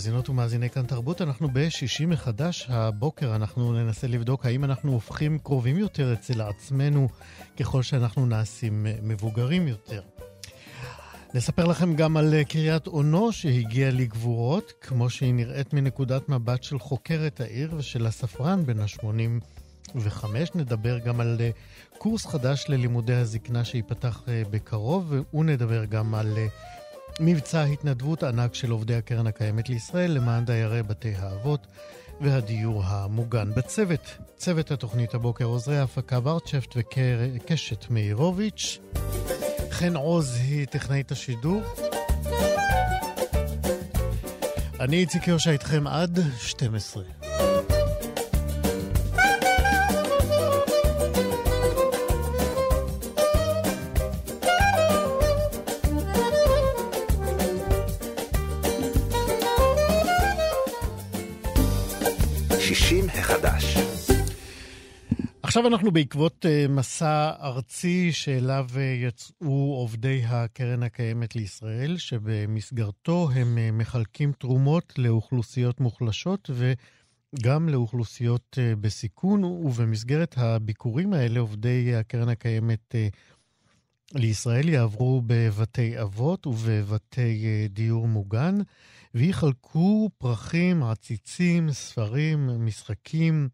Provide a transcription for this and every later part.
מאזינות ומאזיני כאן תרבות. אנחנו בשישי מחדש. הבוקר אנחנו ננסה לבדוק האם אנחנו הופכים קרובים יותר אצל עצמנו ככל שאנחנו נעשים מבוגרים יותר. נספר לכם גם על קריית אונו שהגיעה לגבורות, כמו שהיא נראית מנקודת מבט של חוקרת העיר ושל הספרן בן ה-85. נדבר גם על קורס חדש ללימודי הזקנה שייפתח בקרוב, ונדבר גם על מבצע התנדבות ענק של עובדי הקרן הקיימת לישראל למען דיירי בתי האבות והדיור המוגן. בצוות, צוות התוכנית הבוקר, עוזרי ההפקה ורצ'פט וקשת מאירוביץ'. חן עוז היא טכנאית השידור. אני איציק יושע איתכם עד 12. עכשיו אנחנו בעקבות אה, מסע ארצי שאליו אה, יצאו עובדי הקרן הקיימת לישראל, שבמסגרתו הם אה, מחלקים תרומות לאוכלוסיות מוחלשות וגם לאוכלוסיות בסיכון, ובמסגרת הביקורים האלה עובדי הקרן הקיימת לישראל יעברו בבתי אבות ובבתי דיור מוגן, ויחלקו פרחים, עציצים, ספרים, משחקים,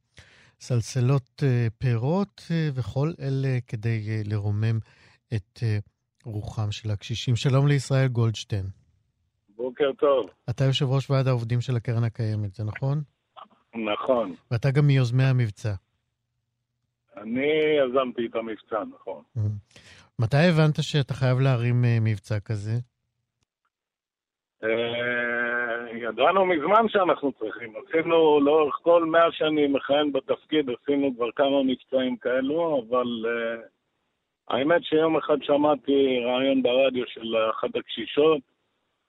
סלסלות אה, פירות אה, וכל אלה כדי אה, לרומם את רוחם של הקשישים. שלום לישראל גולדשטיין. בוקר טוב. אתה יושב ראש ועד העובדים של הקרן הקיימת, זה נכון? נכון. ואתה גם מיוזמי המבצע. אני יזמתי את המבצע, נכון. מתי הבנת שאתה חייב להרים מבצע כזה? ידענו מזמן שאנחנו צריכים. עשינו לאורך כל מאה שנים מכהן בתפקיד, עשינו כבר כמה מבצעים כאלו, אבל uh, האמת שיום אחד שמעתי רעיון ברדיו של אחת הקשישות,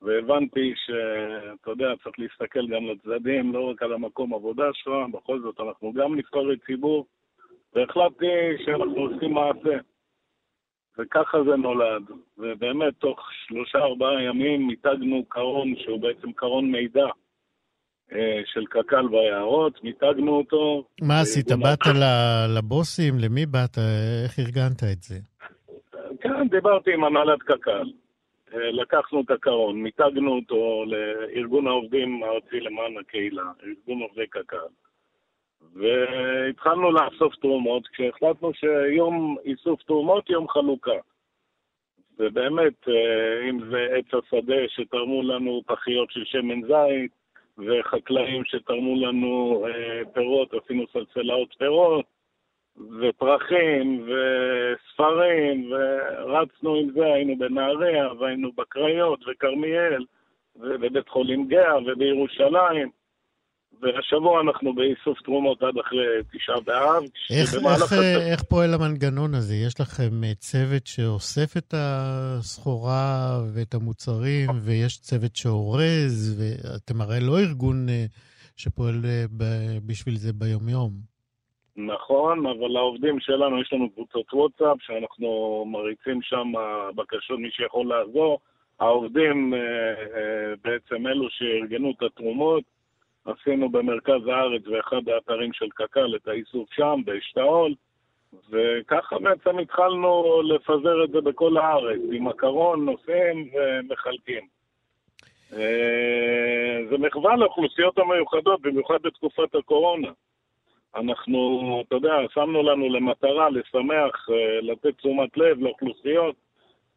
והבנתי שאתה יודע, צריך להסתכל גם לצדדים, לא רק על המקום עבודה שלך, בכל זאת אנחנו גם נבחרי ציבור, והחלטתי שאנחנו עושים מעשה. וככה זה נולד. ובאמת, תוך שלושה-ארבעה ימים מיתגנו קרון שהוא בעצם קרון מידע אה, של קק"ל ביערות, מיתגנו אותו. מה עשית? באת לבוסים? למי באת? איך ארגנת את זה? כן, דיברתי עם הנהלת קק"ל. אה, לקחנו את הקרון, מיתגנו אותו לארגון העובדים הארצי למען הקהילה, ארגון עובדי קק"ל. והתחלנו לאסוף תרומות, כשהחלטנו שיום איסוף תרומות, יום חלוקה. ובאמת, אה, אם זה עץ השדה שתרמו לנו פחיות של שמן זית, וחקלאים שתרמו לנו אה, פירות, עשינו סלסלאות פירות, ופרחים, וספרים, ורצנו עם זה, היינו בנהריה, והיינו בקריות, וכרמיאל, ובבית חולים גאה, ובירושלים. והשבוע אנחנו באיסוף תרומות עד אחרי תשעה באב. איך, איך, אה, איך פועל המנגנון הזה? יש לכם אה, צוות שאוסף את הסחורה ואת המוצרים, ויש צוות שאורז, ואתם הרי לא ארגון אה, שפועל בשביל זה ביומיום. נכון, אבל העובדים שלנו, יש לנו קבוצות וואטסאפ, שאנחנו מריצים שם בקשות, מי שיכול לעזור. העובדים בעצם אלו שארגנו את התרומות, עשינו במרכז הארץ ואחד האתרים של קק"ל את האיסוף שם, באשתאול, וככה בעצם התחלנו לפזר את זה בכל הארץ, עם הקרון נוסעים ומחלקים. אה, זה מחווה לאוכלוסיות המיוחדות, במיוחד בתקופת הקורונה. אנחנו, אתה יודע, שמנו לנו למטרה לשמח, אה, לתת תשומת לב לאוכלוסיות,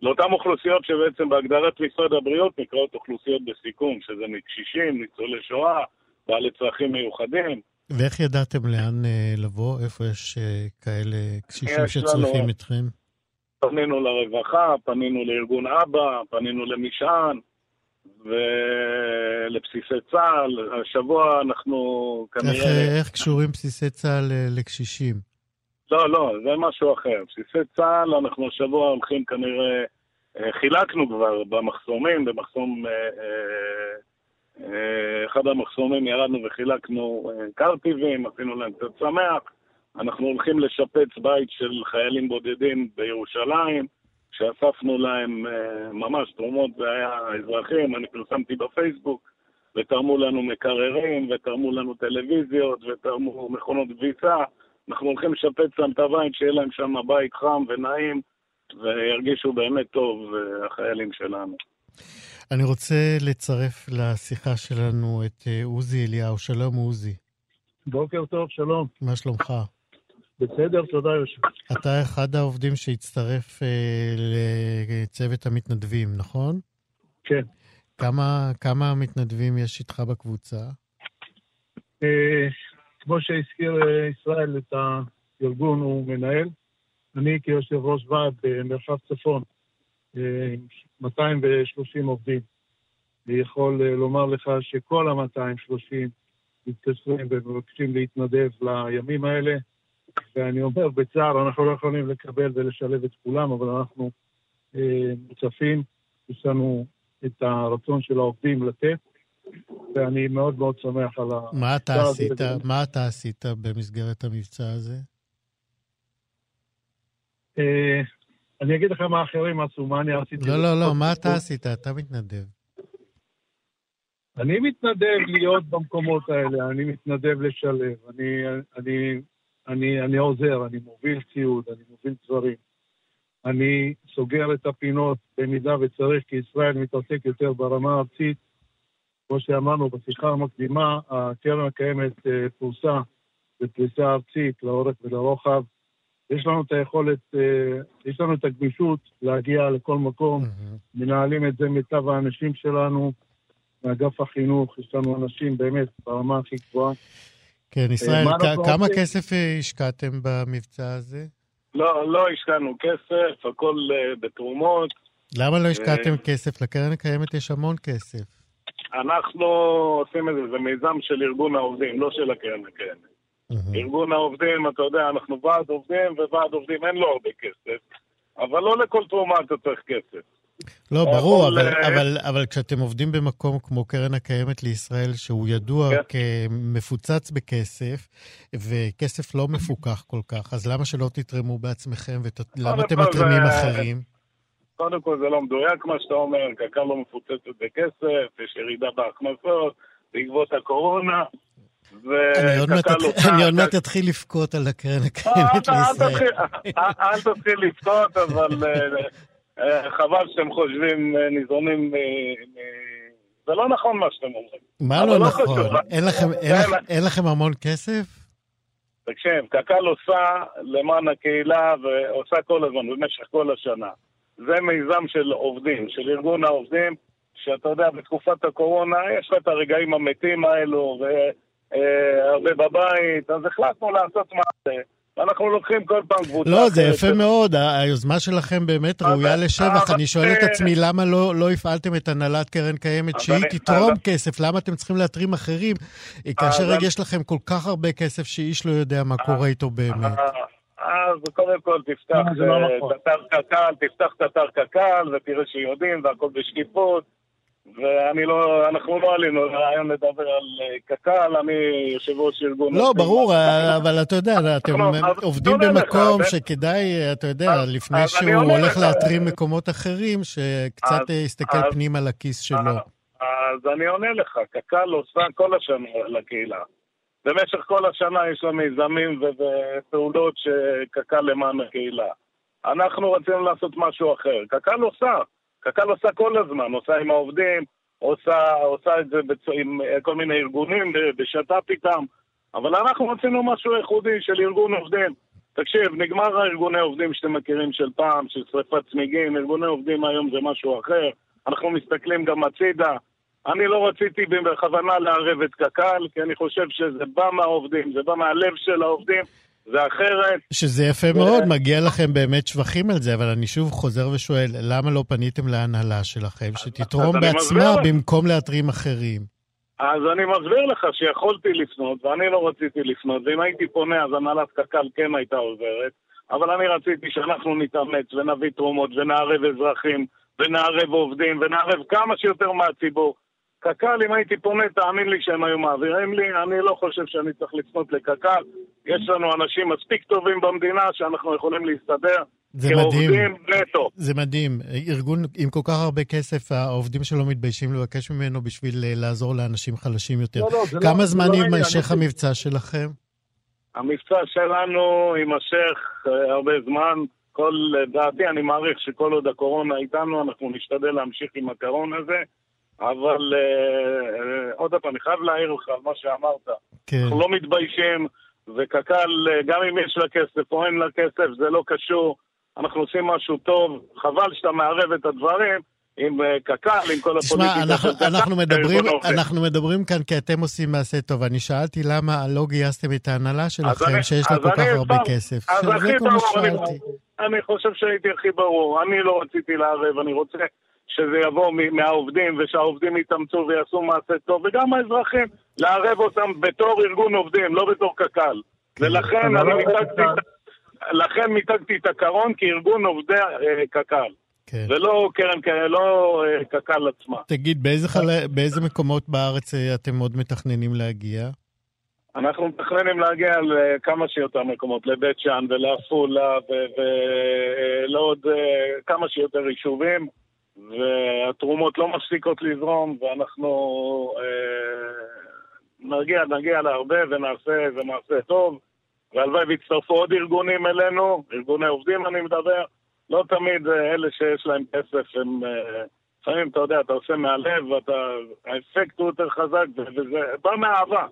לאותן אוכלוסיות שבעצם בהגדרת משרד הבריאות נקראות אוכלוסיות בסיכון, שזה מקשישים, ניצולי שואה, בעלי צרכים מיוחדים. ואיך ידעתם לאן אה, לבוא? איפה יש אה, כאלה קשישים שצריכים לנו... אתכם? פנינו לרווחה, פנינו לארגון אבא, פנינו למשען ולבסיסי צה"ל. השבוע אנחנו כנראה... איך, אה, איך קשורים בסיסי צה"ל לקשישים? לא, לא, זה משהו אחר. בסיסי צה"ל, אנחנו השבוע הולכים כנראה... חילקנו כבר במחסומים, במחסום אה, אחד המחסומים ירדנו וחילקנו אה, קרטיבים, עשינו להם קצת שמח. אנחנו הולכים לשפץ בית של חיילים בודדים בירושלים, שאספנו להם אה, ממש תרומות, זה היה אזרחים, אני פרסמתי בפייסבוק, ותרמו לנו מקררים, ותרמו לנו טלוויזיות, ותרמו מכונות כביסה. אנחנו הולכים לשפץ להם את הבית, שיהיה להם שם בית חם ונעים, וירגישו באמת טוב, החיילים שלנו. אני רוצה לצרף לשיחה שלנו את אה, עוזי אליהו. שלום, עוזי. בוקר טוב, שלום. מה שלומך? בסדר, תודה, יושב. אתה אחד העובדים שהצטרף אה, לצוות המתנדבים, נכון? כן. כמה, כמה מתנדבים יש איתך בקבוצה? אה, כמו שהזכיר אה, ישראל את הארגון, הוא מנהל. אני כיושב ראש ועד במרחב צפון, 230 עובדים. אני יכול אה, לומר לך שכל ה-230 מתקשרים ומבקשים להתנדב לימים האלה, ואני אומר בצער, אנחנו לא יכולים לקבל ולשלב את כולם, אבל אנחנו אה, מוצפים, יש לנו את הרצון של העובדים לתת, ואני מאוד מאוד שמח על ה... מה אתה עשית? מה אתה עשית במסגרת המבצע הזה? אני אגיד לך מה אחרים עשו, מה אני עשיתי. לא, לא, לא, מה אתה עשית? אתה מתנדב. אני מתנדב להיות במקומות האלה, אני מתנדב לשלב, אני, אני, אני, אני עוזר, אני מוביל ציוד, אני מוביל דברים. אני סוגר את הפינות במידה וצריך, כי ישראל מתעסק יותר ברמה הארצית. כמו שאמרנו בשיחה המקדימה, הקרן הקיימת אה, פרוסה בפריסה ארצית לאורך ולרוחב. יש לנו את היכולת, אה, יש לנו את הגמישות להגיע לכל מקום, mm-hmm. מנהלים את זה מיטב האנשים שלנו, מאגף החינוך, יש לנו אנשים באמת ברמה הכי גבוהה. כן, אה, ישראל, כ- כמה רוצים? כסף אה, השקעתם במבצע הזה? לא, לא השקענו כסף, הכל בתרומות. למה לא השקעתם כסף? לקרן הקיימת יש המון כסף. אנחנו עושים את זה, זה מיזם של ארגון העובדים, לא של הקרן הקיימת. Mm-hmm. ארגון העובדים, אתה יודע, אנחנו ועד עובדים, וועד עובדים אין לו הרבה כסף, אבל לא לכל תרומה אתה צריך כסף. לא, ברור, אבל, אבל, אבל, אבל כשאתם עובדים במקום כמו קרן הקיימת לישראל, שהוא ידוע כן. כמפוצץ בכסף, וכסף לא מפוקח כל כך, אז למה שלא תתרמו בעצמכם, ולמה אתם מתרימים אחרים? קודם כל זה לא מדויק מה שאתה אומר, קק"ל לא מפוצצת בכסף, יש ירידה בהכנסות בעקבות הקורונה. אני עוד מעט אתחיל לבכות על הקרן הקיימת לישראל. אל תתחיל לבכות, אבל אה, אה, חבל שאתם חושבים, אה, ניזונים זה לא נכון מה שאתם אומרים. מה לא, לא נכון? אין לכם המון כסף? תקשיב, קק"ל עושה למען הקהילה ועושה כל הזמן, במשך כל השנה. זה מיזם של עובדים, של ארגון העובדים, שאתה יודע, בתקופת הקורונה יש לה את הרגעים המתים האלו, אה, הרבה בבית, אז החלטנו לעשות מעשה. אנחנו לוקחים כל פעם קבוצה. לא, זה יפה מאוד, היוזמה שלכם באמת ראויה לשבח. אני שואל את עצמי, למה לא, לא הפעלתם את הנהלת קרן קיימת שהיא תתרום כסף? למה אתם צריכים להתרים אחרים, כאשר יש לכם כל כך הרבה כסף שאיש לא יודע מה קורה איתו באמת? אז קודם כל תפתח לא אה, נכון. את אתר קק"ל, תפתח את אתר קק"ל ותראה שיודעים והכל בשקיפות. ואני לא, אנחנו לא עלינו לרעיון לדבר על אה, קק"ל, אני יושב ראש ארגון... לא, ברור, אה, אבל אתה יודע, אתם עובדים במקום שכדאי, אתה יודע, לפני שהוא הולך להתרים מקומות אחרים, שקצת יסתכל פנימה לכיס שלו. אז אני עונה לך, קק"ל עושה כל השנה לקהילה. במשך כל השנה יש לה מיזמים ופעולות שקק"ל למען הקהילה. אנחנו רצינו לעשות משהו אחר. קק"ל עושה, קק"ל עושה כל הזמן, עושה עם העובדים, עושה, עושה את זה בצ... עם כל מיני ארגונים, בשת"פ איתם, אבל אנחנו רצינו משהו ייחודי של ארגון עובדים. תקשיב, נגמר הארגוני עובדים שאתם מכירים של פעם, של שריפת צמיגים, ארגוני עובדים היום זה משהו אחר, אנחנו מסתכלים גם הצידה. אני לא רציתי בכוונה לערב את קק"ל, כי אני חושב שזה בא מהעובדים, זה בא מהלב של העובדים, זה אחרת. שזה יפה ו... מאוד, מגיע לכם באמת שבחים על זה, אבל אני שוב חוזר ושואל, למה לא פניתם להנהלה שלכם, שתתרום בעצמה במקום להתרים אחרים? אז אני מסביר לך שיכולתי לפנות, ואני לא רציתי לפנות, ואם הייתי פונה אז הנהלת קק"ל כן הייתה עוזרת, אבל אני רציתי שאנחנו נתאמץ ונביא תרומות ונערב אזרחים ונערב עובדים ונערב כמה שיותר מהציבור. קק"ל, אם הייתי פונה, תאמין לי שהם היו מעבירים לי, אני לא חושב שאני צריך לפנות לקק"ל. יש לנו אנשים מספיק טובים במדינה שאנחנו יכולים להסתדר. זה מדהים. נטו. זה מדהים. ארגון עם כל כך הרבה כסף, העובדים שלו מתביישים לבקש ממנו בשביל אה, לעזור לאנשים חלשים יותר. לא, לא, כמה לא, זמן לא יימשך המבצע שלכם? המבצע שלנו יימשך uh, הרבה זמן. כל דעתי, אני מעריך שכל עוד הקורונה איתנו, אנחנו נשתדל להמשיך עם הקרון הזה. אבל uh, עוד פעם, אני חייב להעיר לך על מה שאמרת. כן. אנחנו לא מתביישים, וקק"ל, גם אם יש לה כסף או אין לה כסף, זה לא קשור. אנחנו עושים משהו טוב, חבל שאתה מערב את הדברים. עם אה, קק"ל, עם כל הפוליטיקה של קק"ל. תשמע, אנחנו מדברים, אנחנו מדברים כאן כי אתם עושים מעשה טוב. אני שאלתי למה לא גייסתם את ההנהלה שלכם, שיש לה כל כך הרבה כסף. אז הכי ברור, אני, אני חושב שהייתי הכי ברור. אני לא רציתי לערב, אני רוצה שזה יבוא מהעובדים, ושהעובדים יתאמצו ויעשו מעשה טוב, וגם האזרחים, לערב אותם בתור ארגון עובדים, לא בתור קק"ל. כן. ולכן אני מיתגתי... לכן מיתגתי את הקרון כארגון עובדי אה, קק"ל. כן. ולא קרן, לא אה, קק"ל עצמה. תגיד, באיזה, חל... באיזה מקומות בארץ אה, אתם עוד מתכננים להגיע? אנחנו מתכננים להגיע לכמה שיותר מקומות, לבית שאן ולעפולה ולעוד כמה שיותר יישובים, והתרומות לא מפסיקות לזרום, ואנחנו נגיע, נגיע להרבה ונעשה מעשה טוב. והלוואי ויצטרפו עוד ארגונים אלינו, ארגוני עובדים אני מדבר, לא תמיד אה, אלה שיש להם כסף הם... אה, לפעמים, אתה יודע, אתה עושה מהלב, ואתה... האפקט הוא יותר חזק, וזה בא מאהבה.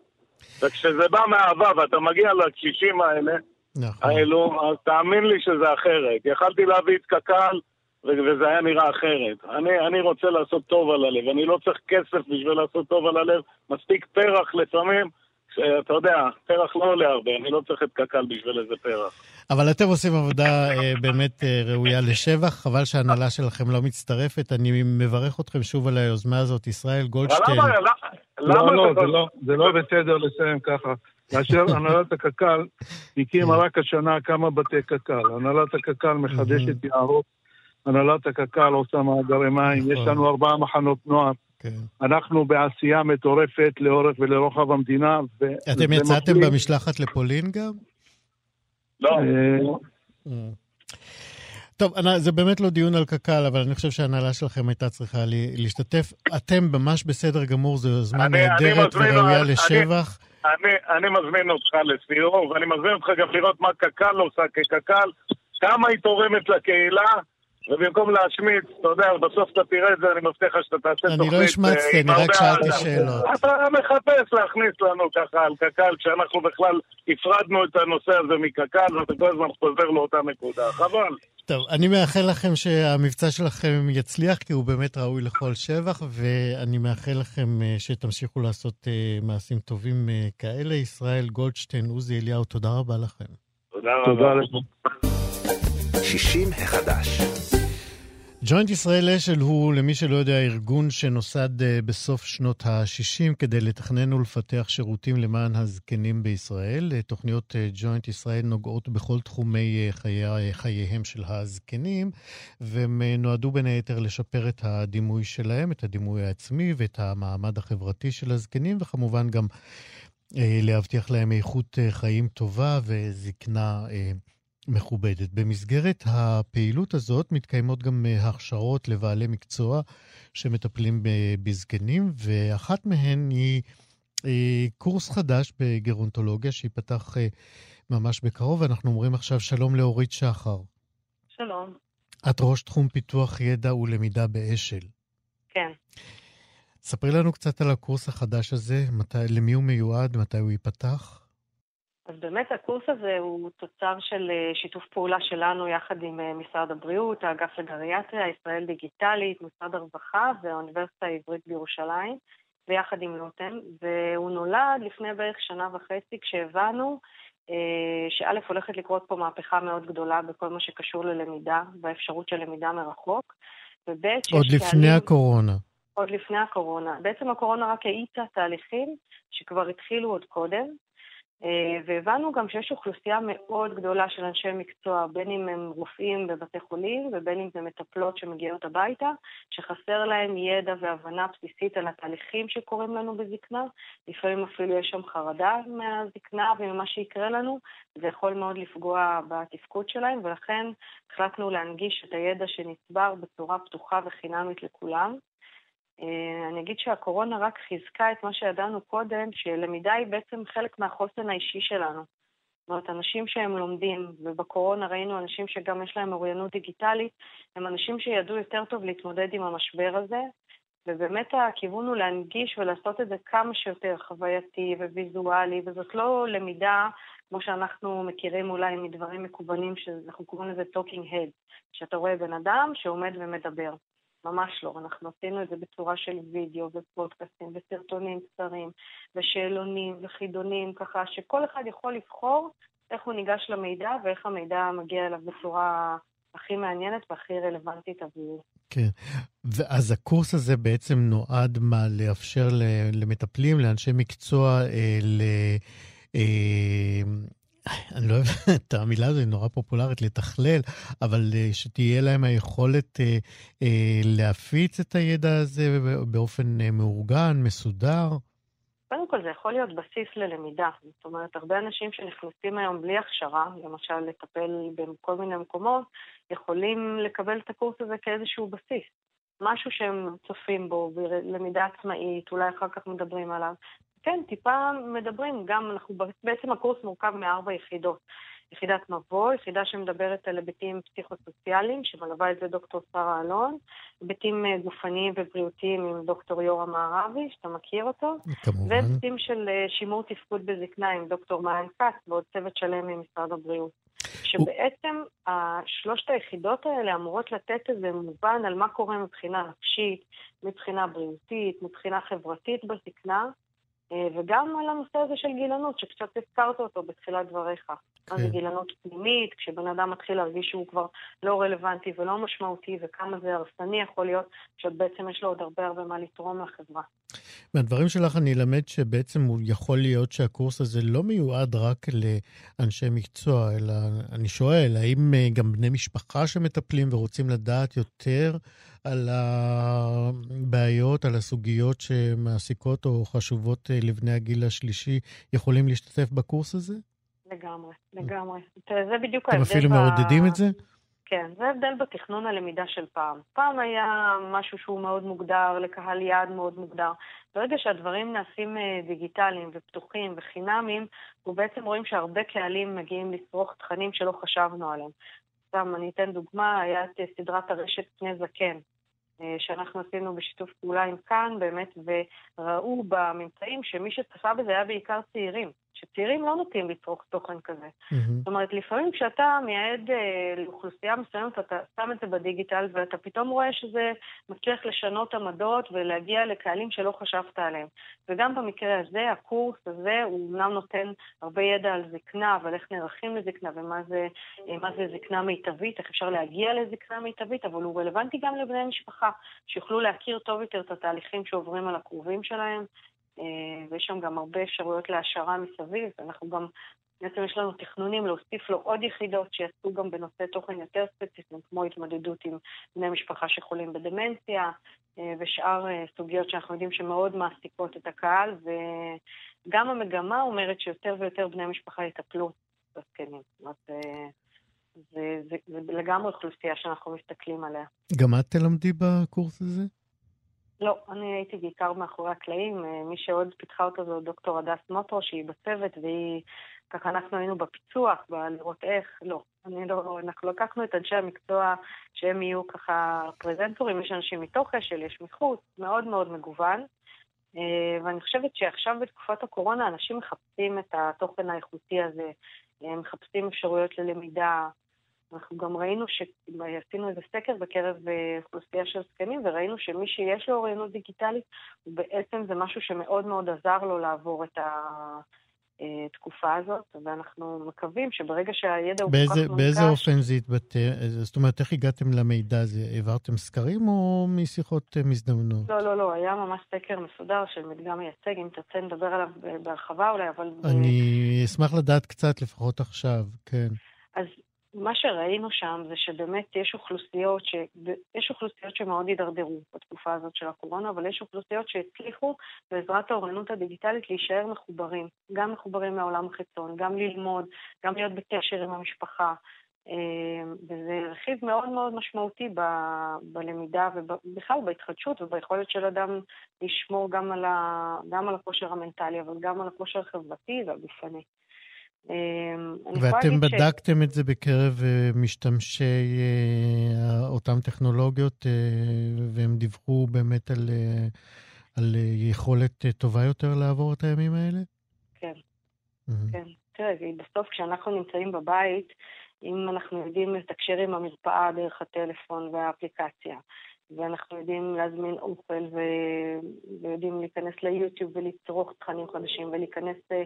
וכשזה בא מאהבה ואתה מגיע לקשישים האלה, נכון. האלו, אז תאמין לי שזה אחרת. יכלתי להביא את קק"ל, וזה היה נראה אחרת. אני, אני רוצה לעשות טוב על הלב, אני לא צריך כסף בשביל לעשות טוב על הלב, מספיק פרח לפעמים, אתה יודע, פרח לא עולה הרבה, אני לא צריך את קק"ל בשביל איזה פרח. אבל אתם עושים עבודה אה, באמת אה, ראויה לשבח, חבל שההנהלה שלכם לא מצטרפת. אני מברך אתכם שוב על היוזמה הזאת, ישראל גולדשטיין. למה? לא, לא, זה לא, זה לא בסדר לסיים ככה. כאשר הנהלת הקק"ל הקימה רק השנה כמה בתי קק"ל. הנהלת הקק"ל מחדשת יערות, הנהלת הקק"ל עושה מאגרי מים, יש נכון. לנו ארבעה מחנות נוער. כן. אנחנו בעשייה מטורפת לאורך ולרוחב המדינה. אתם יצאתם מפליג... במשלחת לפולין גם? לא. אה. טוב, זה באמת לא דיון על קק"ל, אבל אני חושב שההנהלה שלכם הייתה צריכה להשתתף. אתם ממש בסדר גמור, זו יוזמה נהדרת וראויה לשבח. אני, אני מזמין אותך לסיור, ואני מזמין אותך גם לראות מה קק"ל עושה כקק"ל, כמה היא תורמת לקהילה, ובמקום להשמיץ, אתה יודע, בסוף אתה תראה את זה, אני מבטיח לך שאתה תעשה תוכנית... אני לא השמצתי, אני רק שאלתי שאלות. אתה מחפש להכניס לנו ככה על קק"ל, כשאנחנו בכלל הפרדנו את הנושא הזה מקק"ל, ואתה כל הזמן חוזר לאותה נקודה. חבל. טוב, אני מאחל לכם שהמבצע שלכם יצליח, כי הוא באמת ראוי לכל שבח, ואני מאחל לכם אה, שתמשיכו לעשות אה, מעשים טובים אה, כאלה. ישראל גולדשטיין, עוזי אליהו, תודה רבה לכם. תודה רבה. תודה לכם. 60 החדש. ג'וינט ישראל אשל הוא, למי שלא יודע, ארגון שנוסד אה, בסוף שנות ה-60 כדי לתכנן ולפתח שירותים למען הזקנים בישראל. אה, תוכניות אה, ג'וינט ישראל נוגעות בכל תחומי חיי, חייהם של הזקנים, והם נועדו בין היתר לשפר את הדימוי שלהם, את הדימוי העצמי ואת המעמד החברתי של הזקנים, וכמובן גם להבטיח להם איכות חיים טובה וזקנה מכובדת. במסגרת הפעילות הזאת מתקיימות גם אה, הכשרות לבעלי מקצוע שמטפלים בזקנים, ואחת מהן היא קורס חדש בגרונטולוגיה שייפתח ממש בקרוב, ואנחנו אומרים עכשיו שלום לאורית שחר. שלום. את ראש תחום פיתוח ידע ולמידה באשל. כן. ספרי לנו קצת על הקורס החדש הזה, מתי, למי הוא מיועד, מתי הוא ייפתח. אז באמת הקורס הזה הוא תוצר של אה, שיתוף פעולה שלנו יחד עם אה, משרד הבריאות, האגף לגריאטריה, ישראל דיגיטלית, משרד הרווחה והאוניברסיטה העברית בירושלים, ויחד עם לוטם, והוא נולד לפני בערך שנה וחצי כשהבנו אה, שא' הולכת לקרות פה מהפכה מאוד גדולה בכל מה שקשור ללמידה, באפשרות של למידה מרחוק, וב' עוד לפני. הקורונה. עוד לפני הקורונה. בעצם הקורונה רק האיצה תהליכים שכבר התחילו עוד קודם, והבנו גם שיש אוכלוסייה מאוד גדולה של אנשי מקצוע, בין אם הם רופאים בבתי חולים ובין אם זה מטפלות שמגיעות הביתה, שחסר להם ידע והבנה בסיסית על התהליכים שקורים לנו בזקנה. לפעמים אפילו יש שם חרדה מהזקנה וממה שיקרה לנו, זה יכול מאוד לפגוע בתפקוד שלהם, ולכן החלטנו להנגיש את הידע שנצבר בצורה פתוחה וחינמית לכולם. אה, אני אגיד שהקורונה רק חיזקה את מה שידענו קודם, שלמידה היא בעצם חלק מהחוסן האישי שלנו. זאת אומרת, אנשים שהם לומדים, ובקורונה ראינו אנשים שגם יש להם אוריינות דיגיטלית, הם אנשים שידעו יותר טוב להתמודד עם המשבר הזה, ובאמת הכיוון הוא להנגיש ולעשות את זה כמה שיותר חווייתי וויזואלי, וזאת לא למידה כמו שאנחנו מכירים אולי מדברים מקוונים, שאנחנו קוראים לזה talking head, שאתה רואה בן אדם שעומד ומדבר. ממש לא. אנחנו עשינו את זה בצורה של וידאו ופודקאסטים וסרטונים קצרים ושאלונים וחידונים, ככה שכל אחד יכול לבחור איך הוא ניגש למידע ואיך המידע מגיע אליו בצורה הכי מעניינת והכי רלוונטית עבורו. כן, ואז הקורס הזה בעצם נועד מה? לאפשר למטפלים, לאנשי מקצוע, אה, ל... אה, אני לא אוהב את המילה הזו, היא נורא פופולרית, לתכלל, אבל אה, שתהיה להם היכולת אה, אה, להפיץ את הידע הזה באופן מאורגן, מסודר. קודם כל זה יכול להיות בסיס ללמידה. זאת אומרת, הרבה אנשים שנכנסים היום בלי הכשרה, למשל לטפל בכל מיני מקומות, יכולים לקבל את הקורס הזה כאיזשהו בסיס. משהו שהם צופים בו, למידה עצמאית, אולי אחר כך מדברים עליו. כן, טיפה מדברים, גם אנחנו, בעצם הקורס מורכב מארבע יחידות. יחידת מבוא, יחידה שמדברת על היבטים פסיכוסוציאליים, שמלווה את זה דוקטור שרה אלון, היבטים אה, גופניים ובריאותיים עם דוקטור יורם מערבי, שאתה מכיר אותו, כמובן. והיבטים של אה, שימור תפקוד בזקנה עם דוקטור מעיין כץ ועוד צוות שלם ממשרד הבריאות. שבעצם שלושת היחידות האלה אמורות לתת איזה מובן על מה קורה מבחינה נפשית, מבחינה בריאותית, מבחינה חברתית בזקנה, וגם על הנושא הזה של גילנות, שקצת הזכרת אותו בתחילת דבריך. כן. מה זה גילנות פנימית, כשבן אדם מתחיל להרגיש שהוא כבר לא רלוונטי ולא משמעותי, וכמה זה הרסני יכול להיות, שבעצם יש לו עוד הרבה הרבה מה לתרום לחברה. מהדברים שלך אני אלמד שבעצם הוא יכול להיות שהקורס הזה לא מיועד רק לאנשי מקצוע, אלא אני שואל, האם אה, גם בני משפחה שמטפלים ורוצים לדעת יותר על הבעיות, על הסוגיות שמעסיקות או חשובות אה, לבני הגיל השלישי, יכולים להשתתף בקורס הזה? לגמרי, לגמרי. זה בדיוק ההבדל. אתם אפילו מעודדים את זה? כן, זה הבדל בתכנון הלמידה של פעם. פעם היה משהו שהוא מאוד מוגדר, לקהל יעד מאוד מוגדר. ברגע שהדברים נעשים אה, דיגיטליים ופתוחים וחינמיים, אנחנו בעצם רואים שהרבה קהלים מגיעים לצרוך תכנים שלא חשבנו עליהם. סתם, אני אתן דוגמה, היה את סדרת הרשת פני זקן, אה, שאנחנו עשינו בשיתוף פעולה עם כאן, באמת, וראו בממצאים שמי שצפה בזה היה בעיקר צעירים. שצעירים לא נוטים לצרוך תוכן כזה. Mm-hmm. זאת אומרת, לפעמים כשאתה מייעד אה, לאוכלוסייה מסוימת, אתה שם את זה בדיגיטל, ואתה פתאום רואה שזה מצליח לשנות עמדות ולהגיע לקהלים שלא חשבת עליהם. וגם במקרה הזה, הקורס הזה, הוא אומנם נותן הרבה ידע על זקנה, אבל איך נערכים לזקנה ומה זה, אה, זה זקנה מיטבית, איך אפשר להגיע לזקנה מיטבית, אבל הוא רלוונטי גם לבני משפחה, שיוכלו להכיר טוב יותר את התהליכים שעוברים על הקרובים שלהם. אה, ויש שם גם הרבה אפשרויות להשערה מסביב, אנחנו גם, בעצם יש לנו תכנונים להוסיף לו עוד יחידות שיעשו גם בנושא תוכן יותר ספציפיים, כמו התמודדות עם בני משפחה שחולים בדמנציה, אה, ושאר אה, סוגיות שאנחנו יודעים שמאוד מעסיקות את הקהל, וגם המגמה אומרת שיותר ויותר בני משפחה יטפלו בזקנים. זאת אומרת, זה לגמרי אוכלוסייה שאנחנו מסתכלים עליה. גם את תלמדי בקורס הזה? לא, אני הייתי בעיקר מאחורי הקלעים. אה, מי שעוד פיתחה אותו זו דוקטור הדס מוטרו, שהיא בצוות, והיא, ככה אנחנו היינו בפיצוח, בלראות איך, לא. אני לא, אנחנו לקחנו את אנשי המקצוע שהם יהיו ככה פרזנטורים, יש אנשים מתוך אשל, יש מחוץ, מאוד מאוד מגוון. אה, ואני חושבת שעכשיו בתקופת הקורונה אנשים מחפשים את התוכן האיכותי הזה, הם מחפשים אפשרויות ללמידה, אנחנו גם ראינו שעשינו איזה סקר בקרב אה, אוכלוסייה של זקנים, וראינו שמי שיש לו אוריינות דיגיטלית, בעצם זה משהו שמאוד מאוד עזר לו לעבור את התקופה הזאת, ואנחנו מקווים שברגע שהידע הוא כל כך מונגש... באיזה אופן זה התבטא? זאת אומרת, איך הגעתם למידע הזה? העברתם סקרים או משיחות אה, מזדמנות? לא, לא, לא, היה ממש סקר מסודר של מדגם מייצג, אם תרצה נדבר עליו בהרחבה אולי, אבל... אני אשמח לדעת קצת, לפחות עכשיו, כן. אז מה שראינו שם זה שבאמת יש אוכלוסיות, ש... יש אוכלוסיות שמאוד הידרדרו בתקופה הזאת של הקורונה, אבל יש אוכלוסיות שהצליחו בעזרת האוריינות הדיגיטלית להישאר מחוברים, גם מחוברים מהעולם החיצון, גם ללמוד, גם להיות בקשר עם המשפחה. אה, וזה רכיב מאוד מאוד משמעותי ב... בלמידה ובכלל בהתחדשות וביכולת של אדם לשמור גם על, ה... גם על הכושר המנטלי, אבל גם על הכושר החברתי והגופני. אמ, ואתם בדקתם ש... את זה בקרב אה, משתמשי אה, אותן טכנולוגיות, אה, והם דיווחו באמת על, על יכולת טובה יותר לעבור את הימים האלה? כן, mm-hmm. כן. תראה, בסוף כשאנחנו נמצאים בבית, אם אנחנו יודעים לתקשר עם המרפאה דרך הטלפון והאפליקציה, ואנחנו יודעים להזמין אוכל ו... ויודעים להיכנס ליוטיוב ולצרוך תכנים חדשים ולהיכנס אה,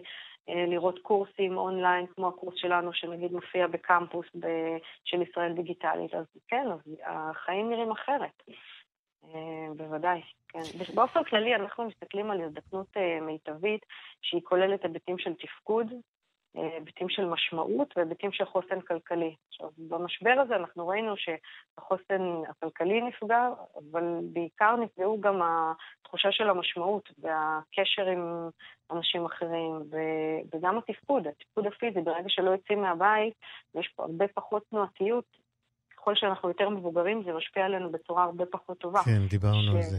לראות קורסים אונליין, כמו הקורס שלנו, שנגיד מופיע בקמפוס ב... של ישראל דיגיטלית, אז כן, אז החיים נראים אחרת. אה, בוודאי, כן. באופן כללי אנחנו מסתכלים על הזדקנות אה, מיטבית שהיא כוללת היבטים של תפקוד, היבטים של משמעות והיבטים של חוסן כלכלי. עכשיו, במשבר הזה אנחנו ראינו שהחוסן הכלכלי נפגע, אבל בעיקר נפגעו גם התחושה של המשמעות והקשר עם אנשים אחרים, וגם התפקוד, התפקוד הפיזי. ברגע שלא יוצאים מהבית ויש פה הרבה פחות תנועתיות, ככל שאנחנו יותר מבוגרים, זה משפיע עלינו בצורה הרבה פחות טובה. כן, דיברנו ש... על זה.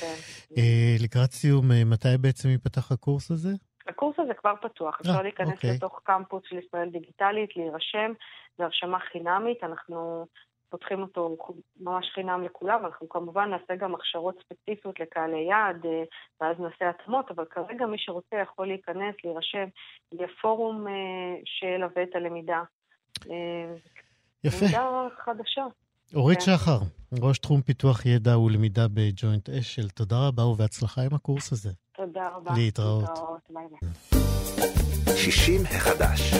כן. אה, לקראת סיום, אה, מתי בעצם ייפתח הקורס הזה? הקורס הזה כבר פתוח, אפשר להיכנס אוקיי. לתוך קמפוס של ישראל דיגיטלית, להירשם, זו הרשמה חינמית, אנחנו פותחים אותו ממש חינם לכולם, אנחנו כמובן נעשה גם הכשרות ספציפיות לקהלי יעד, אה, ואז נעשה התאמות, אבל כרגע מי שרוצה יכול להיכנס, להירשם, יהיה פורום אה, שילווה את הלמידה. אה, יפה. למידה חדשה. אורית כן. שחר, ראש תחום פיתוח ידע ולמידה בג'וינט אשל, תודה רבה ובהצלחה עם הקורס הזה. תודה רבה. להתראות. להתראות. 60 החדש.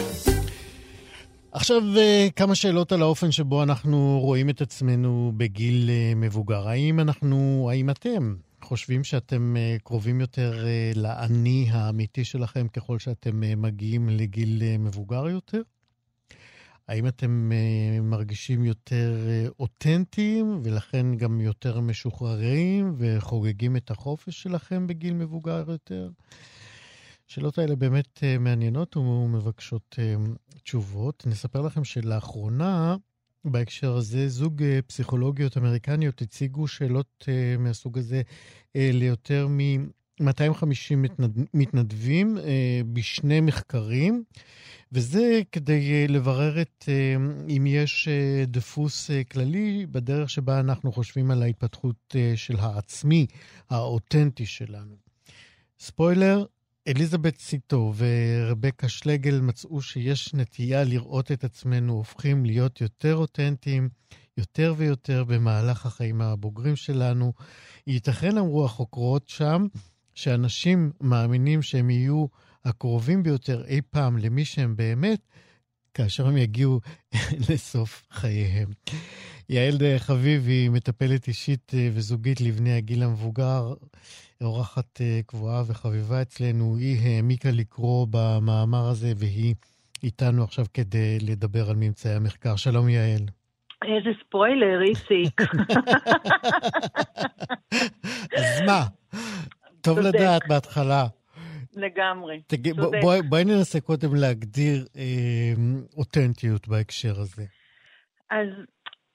עכשיו אה, כמה שאלות על האופן שבו אנחנו רואים את עצמנו בגיל אה, מבוגר. האם אנחנו, האם אתם חושבים שאתם אה, קרובים יותר לאני האמיתי שלכם ככל שאתם מגיעים לגיל מבוגר יותר? האם אתם uh, מרגישים יותר uh, אותנטיים ולכן גם יותר משוחררים וחוגגים את החופש שלכם בגיל מבוגר יותר? השאלות האלה באמת uh, מעניינות ומבקשות תשובות. נספר לכם שלאחרונה, בהקשר הזה, זוג פסיכולוגיות אמריקניות הציגו שאלות מהסוג הזה ליותר מ-250 מתנד... מתנדבים בשני מחקרים. וזה כדי אה, לברר את, אה, אם יש אה, דפוס כללי בדרך שבה אנחנו חושבים על ההתפתחות של העצמי, האותנטי שלנו. ספוילר, אליזבת סיטו ורבקה שלגל מצאו שיש נטייה לראות את עצמנו הופכים להיות יותר אותנטיים, יותר ויותר במהלך החיים הבוגרים שלנו. ייתכן, אמרו החוקרות שם, שאנשים מאמינים שהם יהיו הקרובים ביותר אי פעם למי שהם באמת, כאשר הם יגיעו לסוף חייהם. יעל חביבי, מטפלת אישית אה, וזוגית לבני הגיל המבוגר, אורחת אה, קבועה וחביבה אצלנו, היא העמיקה לקרוא במאמר הזה והיא איתנו עכשיו כדי לדבר על ממצאי המחקר. שלום יעל. איזה ספוילר, איציק. אז מה? טוב לדעת בהתחלה. לגמרי. תגיד, בואי בוא, ננסה קודם להגדיר אה, אותנטיות בהקשר הזה. אז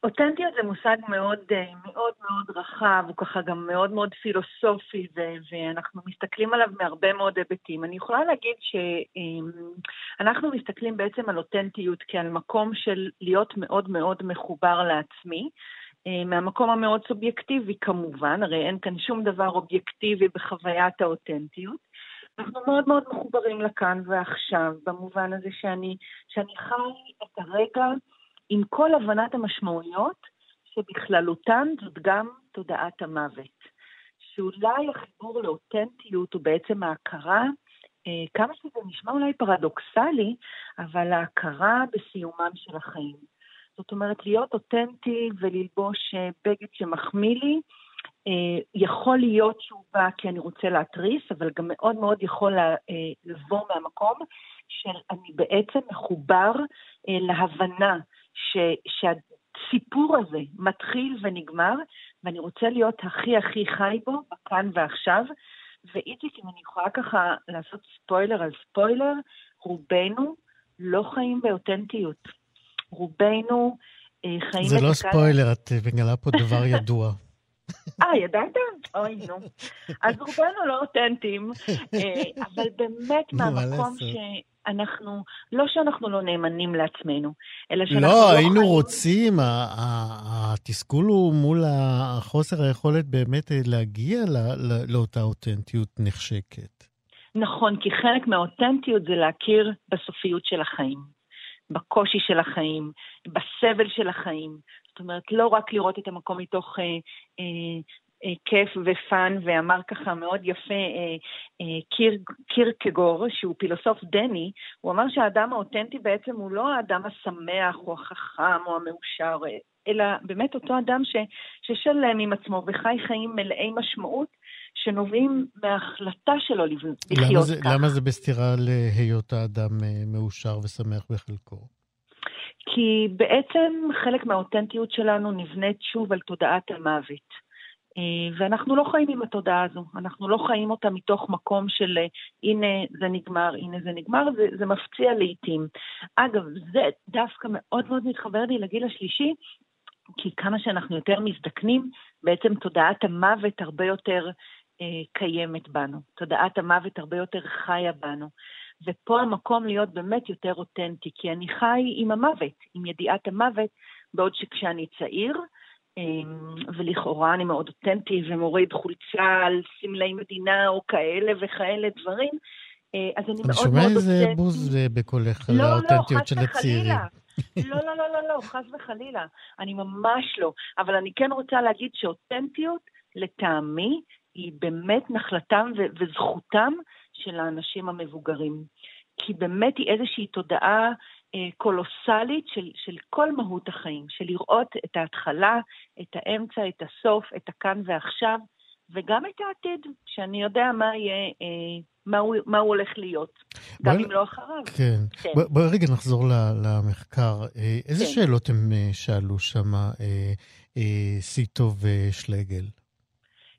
אותנטיות זה מושג מאוד אה, מאוד מאוד רחב, הוא ככה גם מאוד מאוד פילוסופי, ו- ואנחנו מסתכלים עליו מהרבה מאוד היבטים. אני יכולה להגיד שאנחנו מסתכלים בעצם על אותנטיות כעל מקום של להיות מאוד מאוד מחובר לעצמי, מהמקום המאוד סובייקטיבי כמובן, הרי אין כאן שום דבר אובייקטיבי בחוויית האותנטיות. אנחנו מאוד מאוד מחוברים לכאן ועכשיו, במובן הזה שאני, שאני חי את הרגע עם כל הבנת המשמעויות, שבכללותן זאת גם תודעת המוות. שאולי החיבור לאותנטיות הוא בעצם ההכרה, אה, כמה שזה נשמע אולי פרדוקסלי, אבל ההכרה בסיומם של החיים. זאת אומרת, להיות אותנטי וללבוש אה, בגד שמחמיא לי, אה, יכול להיות שהוא בא כי אני רוצה להתריס, אבל גם מאוד מאוד יכול לבוא מהמקום של אני בעצם מחובר להבנה ש, שהסיפור הזה מתחיל ונגמר, ואני רוצה להיות הכי הכי חי בו, בכאן ועכשיו. ואיציק, אם אני יכולה ככה לעשות ספוילר על ספוילר, רובנו לא חיים באותנטיות. רובנו אה, חיים... זה לא ספוילר, את מגלה פה דבר ידוע. אה, ידעת? אוי, נו. אז רובנו לא אותנטיים, אה, אבל באמת מהמקום ש... אנחנו, לא שאנחנו לא נאמנים לעצמנו, אלא שאנחנו לא, לא היינו חיים... רוצים, התסכול הוא מול החוסר היכולת באמת אה, להגיע לאותה אותנטיות נחשקת. נכון, כי חלק מהאותנטיות זה להכיר בסופיות של החיים, בקושי של החיים, בסבל של החיים. זאת אומרת, לא רק לראות את המקום מתוך אה, אה, אה, כיף ופאן, ואמר ככה מאוד יפה אה, אה, קיר, קירקגור, שהוא פילוסוף דני, הוא אמר שהאדם האותנטי בעצם הוא לא האדם השמח או החכם או המאושר, אלא באמת אותו אדם ש, ששלם עם עצמו וחי חיים מלאי משמעות, שנובעים מההחלטה שלו לחיות למה זה, כך. למה זה בסתירה להיות האדם מאושר ושמח בחלקו? כי בעצם חלק מהאותנטיות שלנו נבנית שוב על תודעת המוות. אה, ואנחנו לא חיים עם התודעה הזו, אנחנו לא חיים אותה מתוך מקום של אה, הנה זה נגמר, הנה זה נגמר, זה, זה מפציע לעיתים. אגב, זה דווקא מאוד מאוד מתחבר לי לגיל השלישי, כי כמה שאנחנו יותר מזדקנים, בעצם תודעת המוות הרבה יותר אה, קיימת בנו, תודעת המוות הרבה יותר חיה בנו. ופה המקום להיות באמת יותר אותנטי, כי אני חי עם המוות, עם ידיעת המוות, בעוד שכשאני צעיר, אמ, ולכאורה אני מאוד אותנטי ומוריד חולצה על סמלי מדינה או כאלה וכאלה דברים. אה, אז אני, מאוד מאוד אותנטי. אני שומע איזה בוז בקולך על לא, לא, האותנטיות של הצעירים. לא, לא, לא, לא, לא, חס וחלילה. אני ממש לא. אבל אני כן רוצה להגיד שאותנטיות, לטעמי, היא באמת נחלתם וזכותם של האנשים המבוגרים. כי באמת היא איזושהי תודעה אה, קולוסלית של, של כל מהות החיים, של לראות את ההתחלה, את האמצע, את הסוף, את הכאן ועכשיו, וגם את העתיד, שאני יודע מה יהיה, אה, מה הוא, מה הוא הולך להיות, גם אם לא אחריו. כן. כן. בואי בוא רגע נחזור למחקר. אה, איזה כן. שאלות הם שאלו שם, סיטו ושלגל?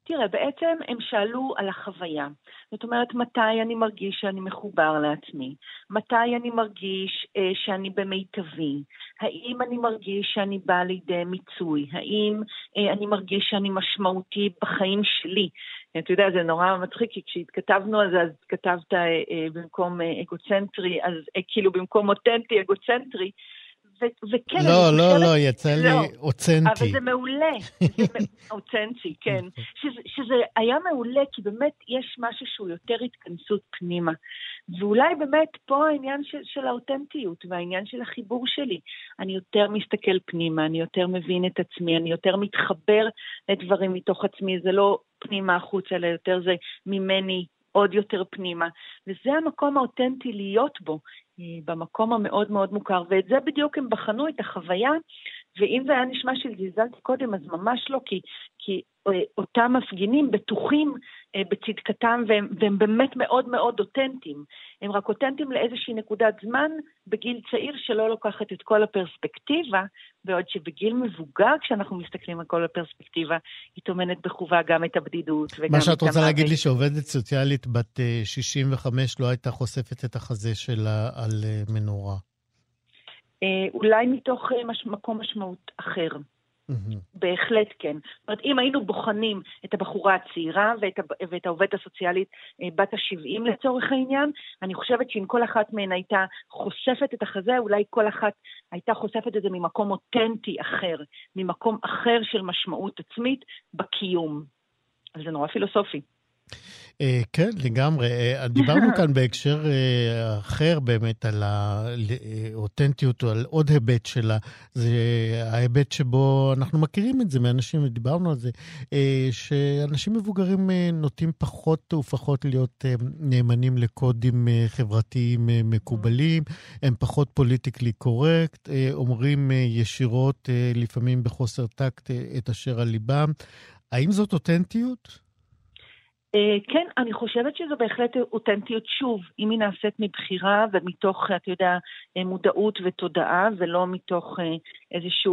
תראה, בעצם הם שאלו על החוויה. זאת אומרת, מתי אני מרגיש שאני מחובר לעצמי? מתי אני מרגיש אה, שאני במיטבי? האם אני מרגיש שאני בא לידי מיצוי? האם אה, אני מרגיש שאני משמעותי בחיים שלי? אתה יודע, זה נורא מצחיק, כי כשהתכתבנו על זה, אז כתבת אה, אה, במקום אה, אגוצנטרי, אז אה, כאילו במקום אותנטי, אגוצנטרי. וכן, לא, לא, לא, יצא לי לא, אותנטי. אבל זה מעולה, אותנטי, כן. נכון. שזה, שזה היה מעולה, כי באמת יש משהו שהוא יותר התכנסות פנימה. ואולי באמת פה העניין של, של האותנטיות והעניין של החיבור שלי. אני יותר מסתכל פנימה, אני יותר מבין את עצמי, אני יותר מתחבר לדברים מתוך עצמי, זה לא פנימה החוצה, אלא יותר זה ממני עוד יותר פנימה. וזה המקום האותנטי להיות בו, במקום המאוד מאוד מוכר. ואת זה בדיוק הם בחנו, את החוויה, ואם זה היה נשמע שזלזלתי קודם, אז ממש לא, כי, כי אה, אותם מפגינים בטוחים אה, בצדקתם, והם, והם באמת מאוד מאוד אותנטיים. הם רק אותנטיים לאיזושהי נקודת זמן בגיל צעיר שלא לוקחת את כל הפרספקטיבה, בעוד שבגיל מבוגר, כשאנחנו מסתכלים על כל הפרספקטיבה, היא טומנת בחובה גם את הבדידות וגם את המוות. מה שאת רוצה להגיד לי שעובדת סוציאלית בת 65 לא הייתה חושפת את החזה שלה על מנורה. אולי מתוך מקום משמעות אחר. Mm-hmm. בהחלט כן. זאת אומרת, אם היינו בוחנים את הבחורה הצעירה ואת, ואת העובדת הסוציאלית אה, בת ה-70 לצורך העניין, אני חושבת שאם כל אחת מהן הייתה חושפת את החזה, אולי כל אחת הייתה חושפת את זה ממקום אותנטי אחר, ממקום אחר של משמעות עצמית בקיום. אז זה נורא פילוסופי. אה, כן, לגמרי. אה, דיברנו כאן בהקשר אה, אחר באמת על האותנטיות, או על עוד היבט שלה. זה ההיבט שבו אנחנו מכירים את זה מאנשים, ודיברנו על זה, שאנשים מבוגרים נוטים פחות ופחות להיות נאמנים לקודים חברתיים מקובלים, הם פחות פוליטיקלי קורקט, אומרים ישירות, לפעמים בחוסר טקט, את אשר על ליבם. האם זאת אותנטיות? אה, כן, אני חושבת שזו בהחלט אותנטיות שוב, אם היא נעשית מבחירה ומתוך, אתה יודע, אה, מודעות ותודעה, ולא מתוך אה, איזושהי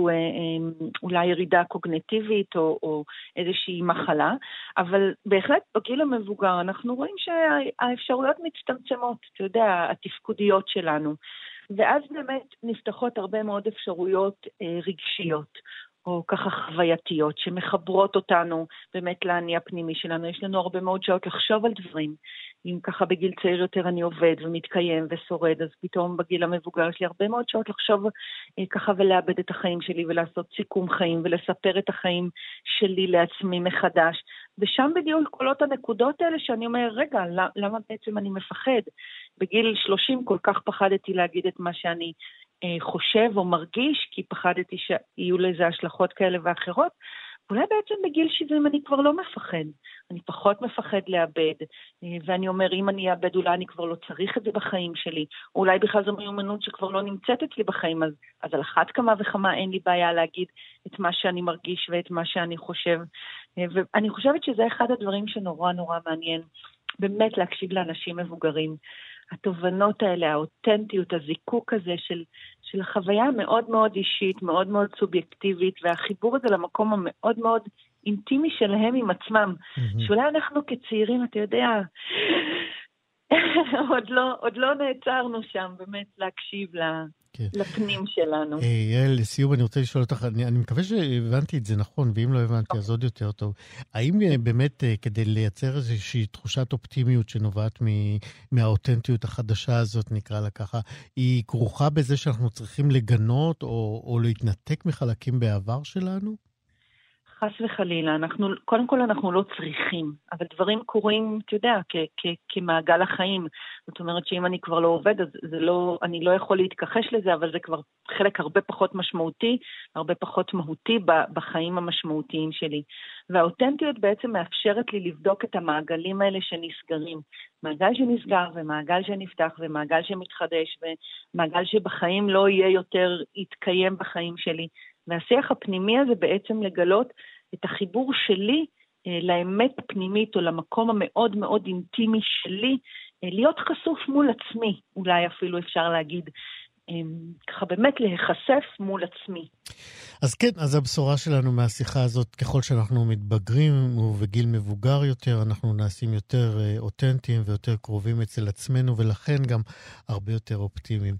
אולי ירידה קוגנטיבית או, או איזושהי מחלה, אבל בהחלט בגיל המבוגר אנחנו רואים שהאפשרויות מצטמצמות, אתה יודע, התפקודיות שלנו. ואז באמת נפתחות הרבה מאוד אפשרויות רגשיות. או ככה חווייתיות, שמחברות אותנו באמת לאני הפנימי שלנו. יש לנו הרבה מאוד שעות לחשוב על דברים. אם ככה בגיל צעיר יותר אני עובד ומתקיים ושורד, אז פתאום בגיל המבוגר יש לי הרבה מאוד שעות לחשוב אה, ככה ולאבד את החיים שלי ולעשות סיכום חיים ולספר את החיים שלי לעצמי מחדש. ושם בדיוק קולות הנקודות האלה שאני אומר, רגע, למה בעצם אני מפחד? בגיל 30 כל כך פחדתי להגיד את מה שאני חושב או מרגיש, כי פחדתי שיהיו לזה השלכות כאלה ואחרות. אולי בעצם בגיל 70 אני כבר לא מפחד, אני פחות מפחד לאבד, אה, ואני אומר, אם אני אאבד, אולי אני כבר לא צריך את זה בחיים שלי, אולי בכלל זו מיומנות שכבר לא נמצאת אצלי בחיים, אז, אז על אחת כמה וכמה אין לי בעיה להגיד את מה שאני מרגיש ואת מה שאני חושב. אה, ואני חושבת שזה אחד הדברים שנורא נורא מעניין, באמת להקשיב לאנשים מבוגרים. התובנות האלה, האותנטיות, הזיקוק הזה של, של החוויה המאוד מאוד אישית, מאוד מאוד סובייקטיבית, והחיבור הזה למקום המאוד מאוד אינטימי שלהם עם עצמם. Mm-hmm. שאולי אנחנו כצעירים, אתה יודע, עוד, לא, עוד לא נעצרנו שם באמת להקשיב ל... כן. לפנים שלנו. אה, יעל, לסיום אני רוצה לשאול אותך, אני, אני מקווה שהבנתי את זה נכון, ואם לא הבנתי אז עוד יותר טוב. האם אה, באמת אה, כדי לייצר איזושהי תחושת אופטימיות שנובעת מהאותנטיות החדשה הזאת, נקרא לה ככה, היא כרוכה בזה שאנחנו צריכים לגנות או, או להתנתק מחלקים בעבר שלנו? חס וחלילה, אנחנו, קודם כל אנחנו לא צריכים, אבל דברים קורים, אתה יודע, כ, כ, כמעגל החיים. זאת אומרת שאם אני כבר לא עובד, אז זה לא, אני לא יכול להתכחש לזה, אבל זה כבר חלק הרבה פחות משמעותי, הרבה פחות מהותי בחיים המשמעותיים שלי. והאותנטיות בעצם מאפשרת לי לבדוק את המעגלים האלה שנסגרים. מעגל שנסגר ומעגל שנפתח ומעגל שמתחדש ומעגל שבחיים לא יהיה יותר, יתקיים בחיים שלי. והשיח הפנימי הזה בעצם לגלות את החיבור שלי אה, לאמת הפנימית או למקום המאוד מאוד אינטימי שלי, אה, להיות חשוף מול עצמי, אולי אפילו אפשר להגיד. אה, ככה באמת להיחשף מול עצמי. אז כן, אז הבשורה שלנו מהשיחה הזאת, ככל שאנחנו מתבגרים ובגיל מבוגר יותר, אנחנו נעשים יותר אותנטיים ויותר קרובים אצל עצמנו, ולכן גם הרבה יותר אופטימיים.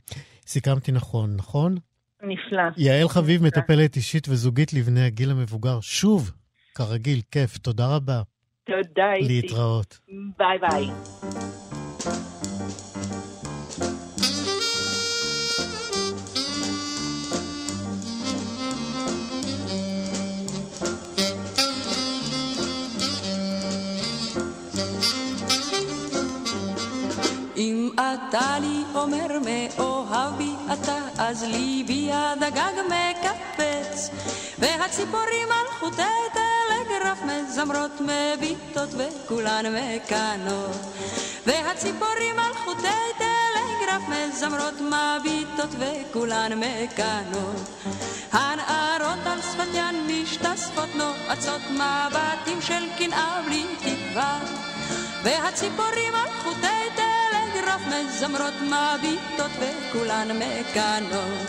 סיכמתי נכון, נכון? נפלא. יעל חביב, מטפלת אישית וזוגית לבני הגיל המבוגר. שוב, כרגיל, כיף. תודה רבה. תודה, איציק. להתראות. ביי ביי. אתה לי אומר מאוהב בי אתה, אז ליבי עד הגג מקפץ, והציפורים על חוטי טלגרף מזמרות מביטות וכולן מקנות, והציפורים על חוטי טלגרף מזמרות מביטות וכולן מקנות. הנערות על שפתיין משתספות נועצות מבטים של קנאה בלי תקווה, והציפורים על חוטי טלגרף מזמרות מביטות וכולן מקנות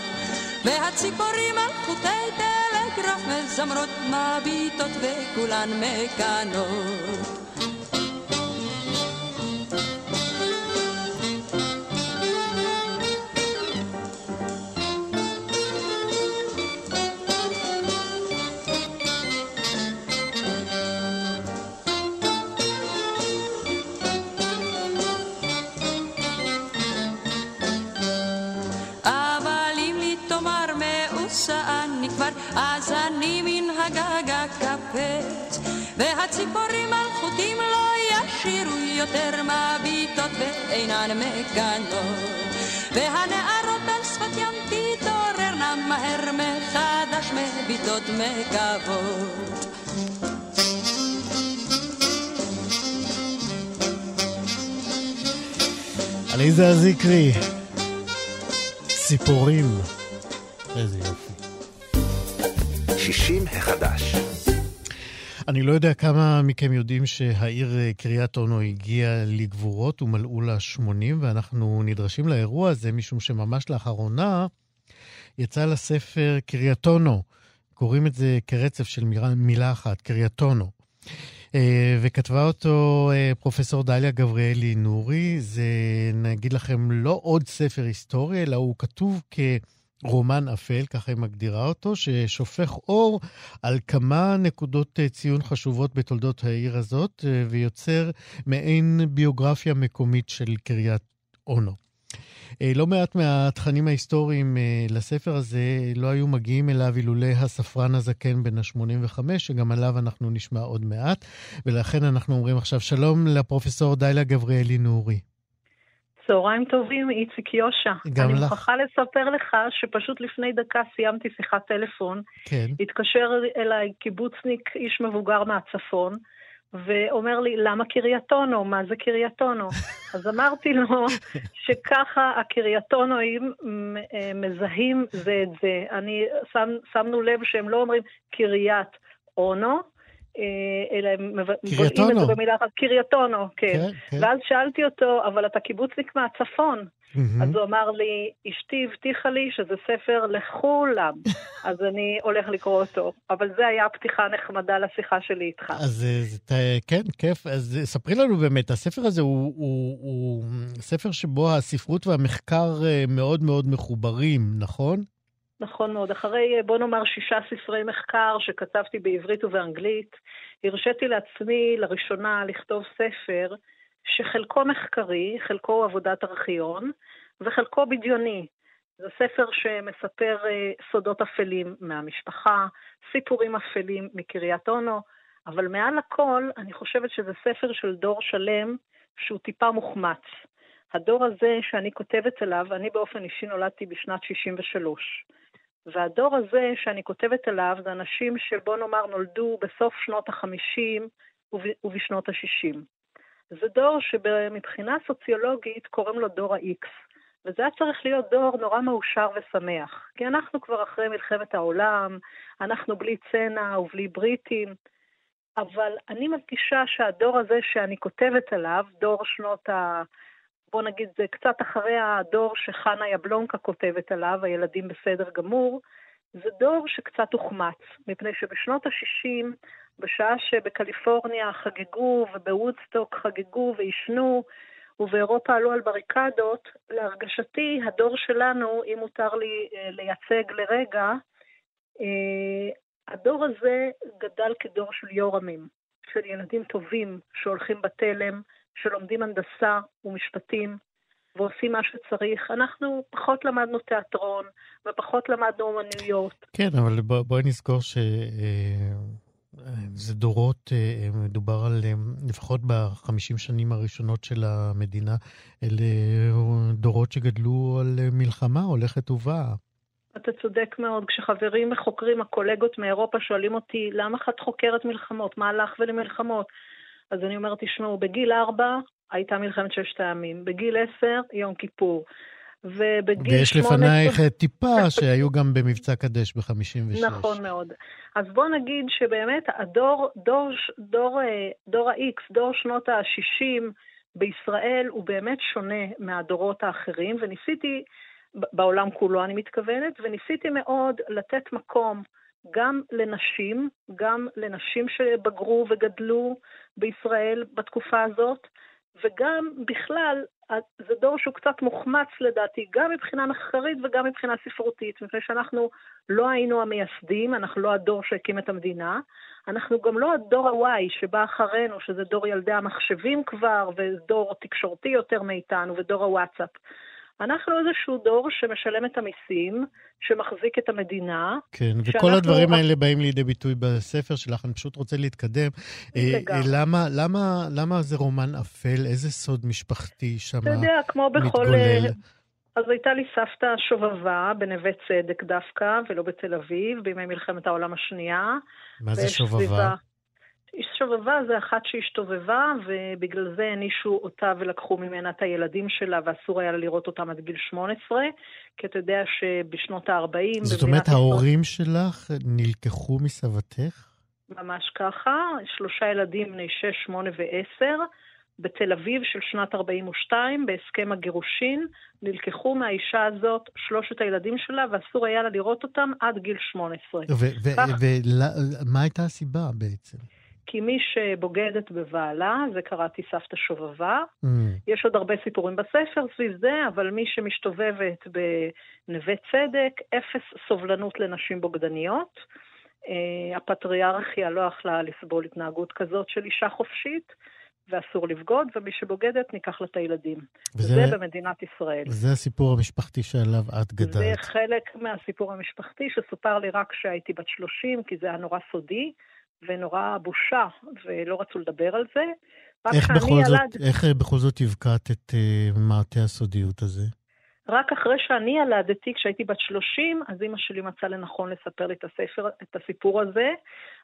והציפורים על חוטי טלגרף מזמרות מביטות וכולן מקנות השירו יותר מביטות ואינן מגנות והנערות על שפת ים תתעוררנה מהר מחדש מביטות מקוות עליזה הזיקרי, ציפורים. איזה יופי. 60 החדש. אני לא יודע כמה מכם יודעים שהעיר אה, קריית אונו הגיעה לגבורות ומלאו לה 80, ואנחנו נדרשים לאירוע הזה משום שממש לאחרונה יצא לספר קריאטונו. קוראים את זה כרצף של מילה, מילה אחת, קריאטונו. אה, וכתבה אותו אה, פרופסור דליה גבריאלי נורי. זה, נגיד לכם, לא עוד ספר היסטורי, אלא הוא כתוב כ... רומן אפל, ככה היא מגדירה אותו, ששופך אור על כמה נקודות אה, ציון חשובות בתולדות העיר הזאת, ויוצר מעין ביוגרפיה מקומית של קריית אונו. אה, לא מעט מהתכנים ההיסטוריים אה, לספר הזה לא היו מגיעים אליו אילולא הספרן הזקן בן ה-85, שגם עליו אנחנו נשמע עוד מעט, ולכן אנחנו אומרים עכשיו שלום לפרופסור דיילה גבריאלי נורי. צהריים טובים, איציק יושע. גם אני לך. אני מוכרחה לספר לך שפשוט לפני דקה סיימתי שיחת טלפון. כן. התקשר אליי קיבוצניק, איש מבוגר מהצפון, ואומר לי, למה קרייתונו? מה זה קרייתונו? אז אמרתי לו שככה הקרייתונואים אה, מזהים זה את זה. אני, שם, שמנו לב שהם לא אומרים קריית אונו, אלא הם בולעים את זה במילה אחת, קרייתונו, כן. כן, כן. ואז שאלתי אותו, אבל אתה קיבוצניק מהצפון. מהמם. אז הוא אמר לי, אשתי הבטיחה לי שזה ספר לכולם, אז אני הולך לקרוא אותו. אבל זה היה פתיחה נחמדה לשיחה שלי איתך. אז אה, ת- כן, כיף. אז אה, ספרי לנו באמת, הספר הזה הוא, הוא, הוא ספר שבו הספרות והמחקר אה, מאוד מאוד מחוברים, נכון? נכון מאוד. אחרי, בוא נאמר, שישה ספרי מחקר שכתבתי בעברית ובאנגלית, הרשיתי לעצמי לראשונה לכתוב ספר שחלקו מחקרי, חלקו עבודת ארכיון, וחלקו בדיוני. זה ספר שמספר אה, סודות אפלים מהמשפחה, סיפורים אפלים מקריית אונו, אבל מעל הכל, אני חושבת שזה ספר של דור שלם שהוא טיפה מוחמץ. הדור הזה שאני כותבת עליו, אני באופן אישי נולדתי בשנת 63. והדור הזה שאני כותבת עליו זה אנשים שבוא נאמר נולדו בסוף שנות ה-50 ובשנות ה-60. זה דור שמבחינה סוציולוגית קוראים לו דור ה-X. וזה היה צריך להיות דור נורא מאושר ושמח. כי אנחנו כבר אחרי מלחמת העולם, אנחנו בלי צנע ובלי בריטים, אבל אני מרגישה שהדור הזה שאני כותבת עליו, דור שנות ה... בוא נגיד, זה קצת אחרי הדור שחנה יבלונקה כותבת עליו, הילדים בסדר גמור, זה דור שקצת הוחמץ, מפני שבשנות ה-60, בשעה שבקליפורניה חגגו ובוודסטוק חגגו ועישנו, ובאירופה עלו על בריקדות, להרגשתי, הדור שלנו, אם מותר לי אה, לייצג לרגע, אה, הדור הזה גדל כדור של יורמים, של ילדים טובים שהולכים בתלם, שלומדים הנדסה ומשפטים ועושים מה שצריך. אנחנו פחות למדנו תיאטרון ופחות למדנו אומנויות. כן, אבל בוא, בואי נזכור שזה דורות, אה, מדובר על, אה, לפחות בחמישים שנים הראשונות של המדינה, אלה דורות שגדלו על אה, מלחמה הולכת ובאה. אתה צודק מאוד. כשחברים וחוקרים, הקולגות מאירופה שואלים אותי, למה את חוקרת מלחמות? מה לך ולמלחמות? אז אני אומרת, תשמעו, בגיל ארבע הייתה מלחמת ששת הימים, בגיל עשר, יום כיפור. ובגיל ויש לפנייך טיפה שהיו גם במבצע קדש ב-56. נכון מאוד. אז בוא נגיד שבאמת הדור, דור, דור, דור ה-X, דור שנות ה-60 בישראל, הוא באמת שונה מהדורות האחרים, וניסיתי, בעולם כולו אני מתכוונת, וניסיתי מאוד לתת מקום גם לנשים, גם לנשים שבגרו וגדלו בישראל בתקופה הזאת, וגם בכלל, זה דור שהוא קצת מוחמץ לדעתי, גם מבחינה מחקרית וגם מבחינה ספרותית, מפני שאנחנו לא היינו המייסדים, אנחנו לא הדור שהקים את המדינה, אנחנו גם לא הדור ה-Y שבא אחרינו, שזה דור ילדי המחשבים כבר, ודור תקשורתי יותר מאיתנו, ודור הוואטסאפ. אנחנו איזשהו דור שמשלם את המיסים, שמחזיק את המדינה. כן, וכל. הדברים האלה באים לידי ביטוי בספר שלך, אני פשוט רוצה להתקדם. לגמרי. אה, למה, למה, למה זה רומן אפל? איזה סוד משפחתי שם מתגולל? אתה יודע, כמו בכל... אה, אז הייתה לי סבתא שובבה בנווה צדק דווקא, ולא בתל אביב, בימי מלחמת העולם השנייה. מה זה שובבה? סביבה... שובבה זה אחת שהשתובבה, ובגלל זה הענישו אותה ולקחו ממנה את הילדים שלה, ואסור היה לה לראות אותם עד גיל 18, כי אתה יודע שבשנות ה-40... זאת אומרת, ההורים שלך נלקחו מסבתך? ממש ככה, שלושה ילדים בני 6, 8 ו-10. בתל אביב של שנת 42, בהסכם הגירושין, נלקחו מהאישה הזאת שלושת הילדים שלה, ואסור היה לה לראות אותם עד גיל 18. ומה הייתה הסיבה בעצם? כי מי שבוגדת בבעלה, זה קראתי סבתא שובבה. Mm. יש עוד הרבה סיפורים בספר סביב זה, אבל מי שמשתובבת בנווה צדק, אפס סובלנות לנשים בוגדניות. Uh, הפטריארכיה לא יכלה לסבול התנהגות כזאת של אישה חופשית, ואסור לבגוד, ומי שבוגדת, ניקח לה את הילדים. וזה, וזה במדינת ישראל. זה הסיפור המשפחתי שעליו את גדלת. זה חלק מהסיפור המשפחתי שסופר לי רק כשהייתי בת 30, כי זה היה נורא סודי. ונורא בושה, ולא רצו לדבר על זה. איך בכל, ילד... זאת, איך בכל זאת הבקעת את uh, מעטה הסודיות הזה? רק אחרי שאני ילדתי, כשהייתי בת 30, אז אימא שלי מצאה לנכון לספר לי את, הספר, את הסיפור הזה.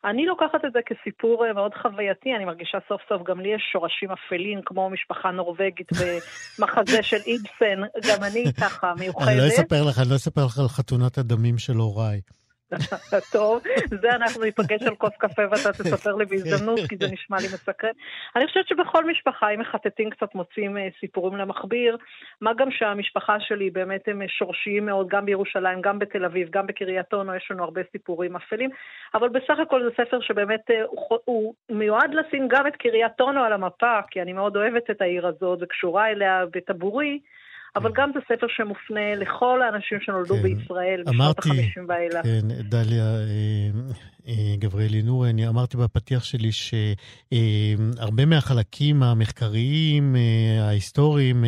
אני לוקחת את זה כסיפור אה, מאוד חווייתי, אני מרגישה סוף סוף, גם לי יש שורשים אפלים, כמו משפחה נורבגית במחזה של איבסן, גם אני ככה מיוחדת. אני לא אספר לך, אני לא אספר לך על חתונת הדמים של הוריי. טוב, זה אנחנו ניפגש על כוס קפה ואתה תספר לי בהזדמנות, כי זה נשמע לי מסקרן. אני חושבת שבכל משפחה, אם מחטטים קצת, מוצאים אה, סיפורים למכביר, מה גם שהמשפחה שלי באמת הם שורשיים מאוד, גם בירושלים, גם בתל אביב, גם בקריית אונו, יש לנו הרבה סיפורים אפלים, אבל בסך הכל זה ספר שבאמת אה, הוא, הוא מיועד לשים גם את קריית אונו על המפה, כי אני מאוד אוהבת את העיר הזאת וקשורה אליה בטבורי. אבל גם זה ספר שמופנה לכל האנשים שנולדו כן. בישראל בשנות ה-50 ואילך. כן, דליה אה, גבריאלי נורי, אני אמרתי בפתיח שלי שהרבה אה, מהחלקים המחקריים, אה, ההיסטוריים,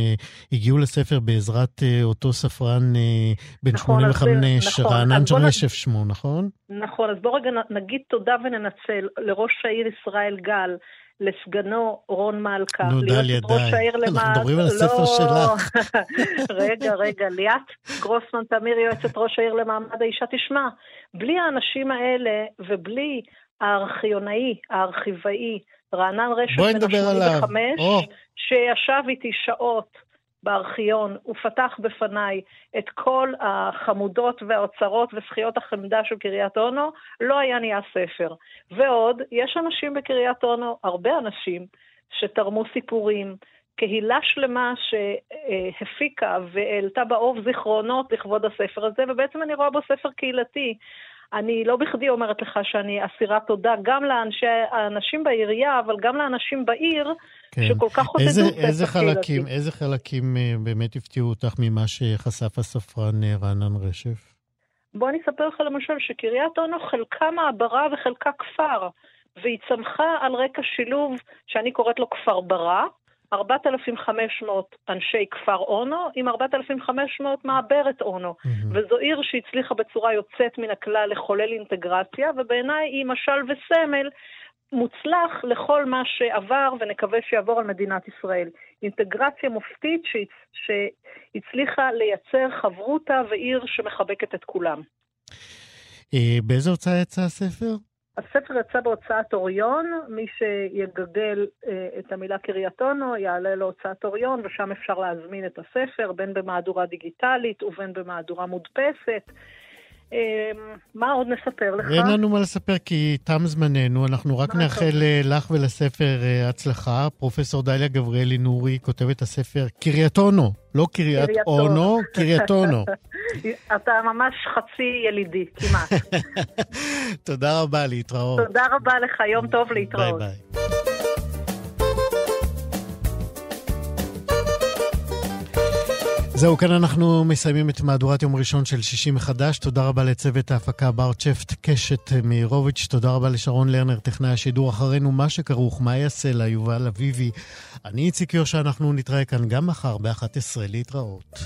הגיעו לספר בעזרת אותו ספרן בן נכון, 85, נכון, רענן ג'רשף שמו, נכון? נכון, אז בואו רגע נגיד תודה וננצל לראש העיר ישראל גל. לסגנו רון מלכה. נו, דליה, די. אנחנו מדברים על הספר לא. שלך. רגע, רגע, ליאת גרוסמן תמיר, יועצת ראש העיר למעמד האישה, תשמע, בלי האנשים האלה ובלי הארכיונאי, הארכיבאי, רענן רשת בן ה-85, שישב איתי שעות בארכיון, הוא פתח בפניי את כל החמודות והאוצרות וזכיות החמדה של קריית אונו, לא היה נהיה ספר. ועוד, יש אנשים בקריית אונו, הרבה אנשים, שתרמו סיפורים, קהילה שלמה שהפיקה והעלתה באוב זיכרונות לכבוד הספר הזה, ובעצם אני רואה בו ספר קהילתי. אני לא בכדי אומרת לך שאני אסירת תודה גם לאנשים בעירייה, אבל גם לאנשים בעיר, כן. שכל כך עודדו איזה חלקים, איזה חלקים אה, באמת הפתיעו אותך ממה שחשף הספרן אה, רענן רשף? בוא אני אספר לך למשל שקריית אונו חלקה מעברה וחלקה כפר, והיא צמחה על רקע שילוב שאני קוראת לו כפר ברא, 4,500 אנשי כפר אונו עם 4,500 מעברת אונו. Mm-hmm. וזו עיר שהצליחה בצורה יוצאת מן הכלל לחולל אינטגרציה, ובעיניי היא משל וסמל מוצלח לכל מה שעבר ונקווה שיעבור על מדינת ישראל. אינטגרציה מופתית שהצליחה לייצר חברותה ועיר שמחבקת את כולם. אה, באיזה הוצאה יצא הספר? הספר יצא בהוצאת אוריון, מי שיגדל אה, את המילה קריית אונו יעלה להוצאת אוריון, ושם אפשר להזמין את הספר, בין במהדורה דיגיטלית ובין במהדורה מודפסת. אמ, מה עוד נספר לך? אין לנו מה לספר כי תם זמננו, אנחנו רק נאחל אה, לך ולספר אה, הצלחה. פרופסור דליה גבריאלי נורי כותבת הספר קריית אונו, לא קריית אונו, קריית אונו. אתה ממש חצי ילידי, כמעט. תודה רבה, להתראות. תודה רבה לך, יום טוב להתראות. ביי ביי. זהו, כאן אנחנו מסיימים את מהדורת יום ראשון של שישי מחדש. תודה רבה לצוות ההפקה בר צ'פט קשת מאירוביץ', תודה רבה לשרון לרנר, טכנאי השידור אחרינו, מה שכרוך, מה יעשה לה, יובל אביבי. אני איציק יושע, אנחנו נתראה כאן גם מחר ב-11 להתראות.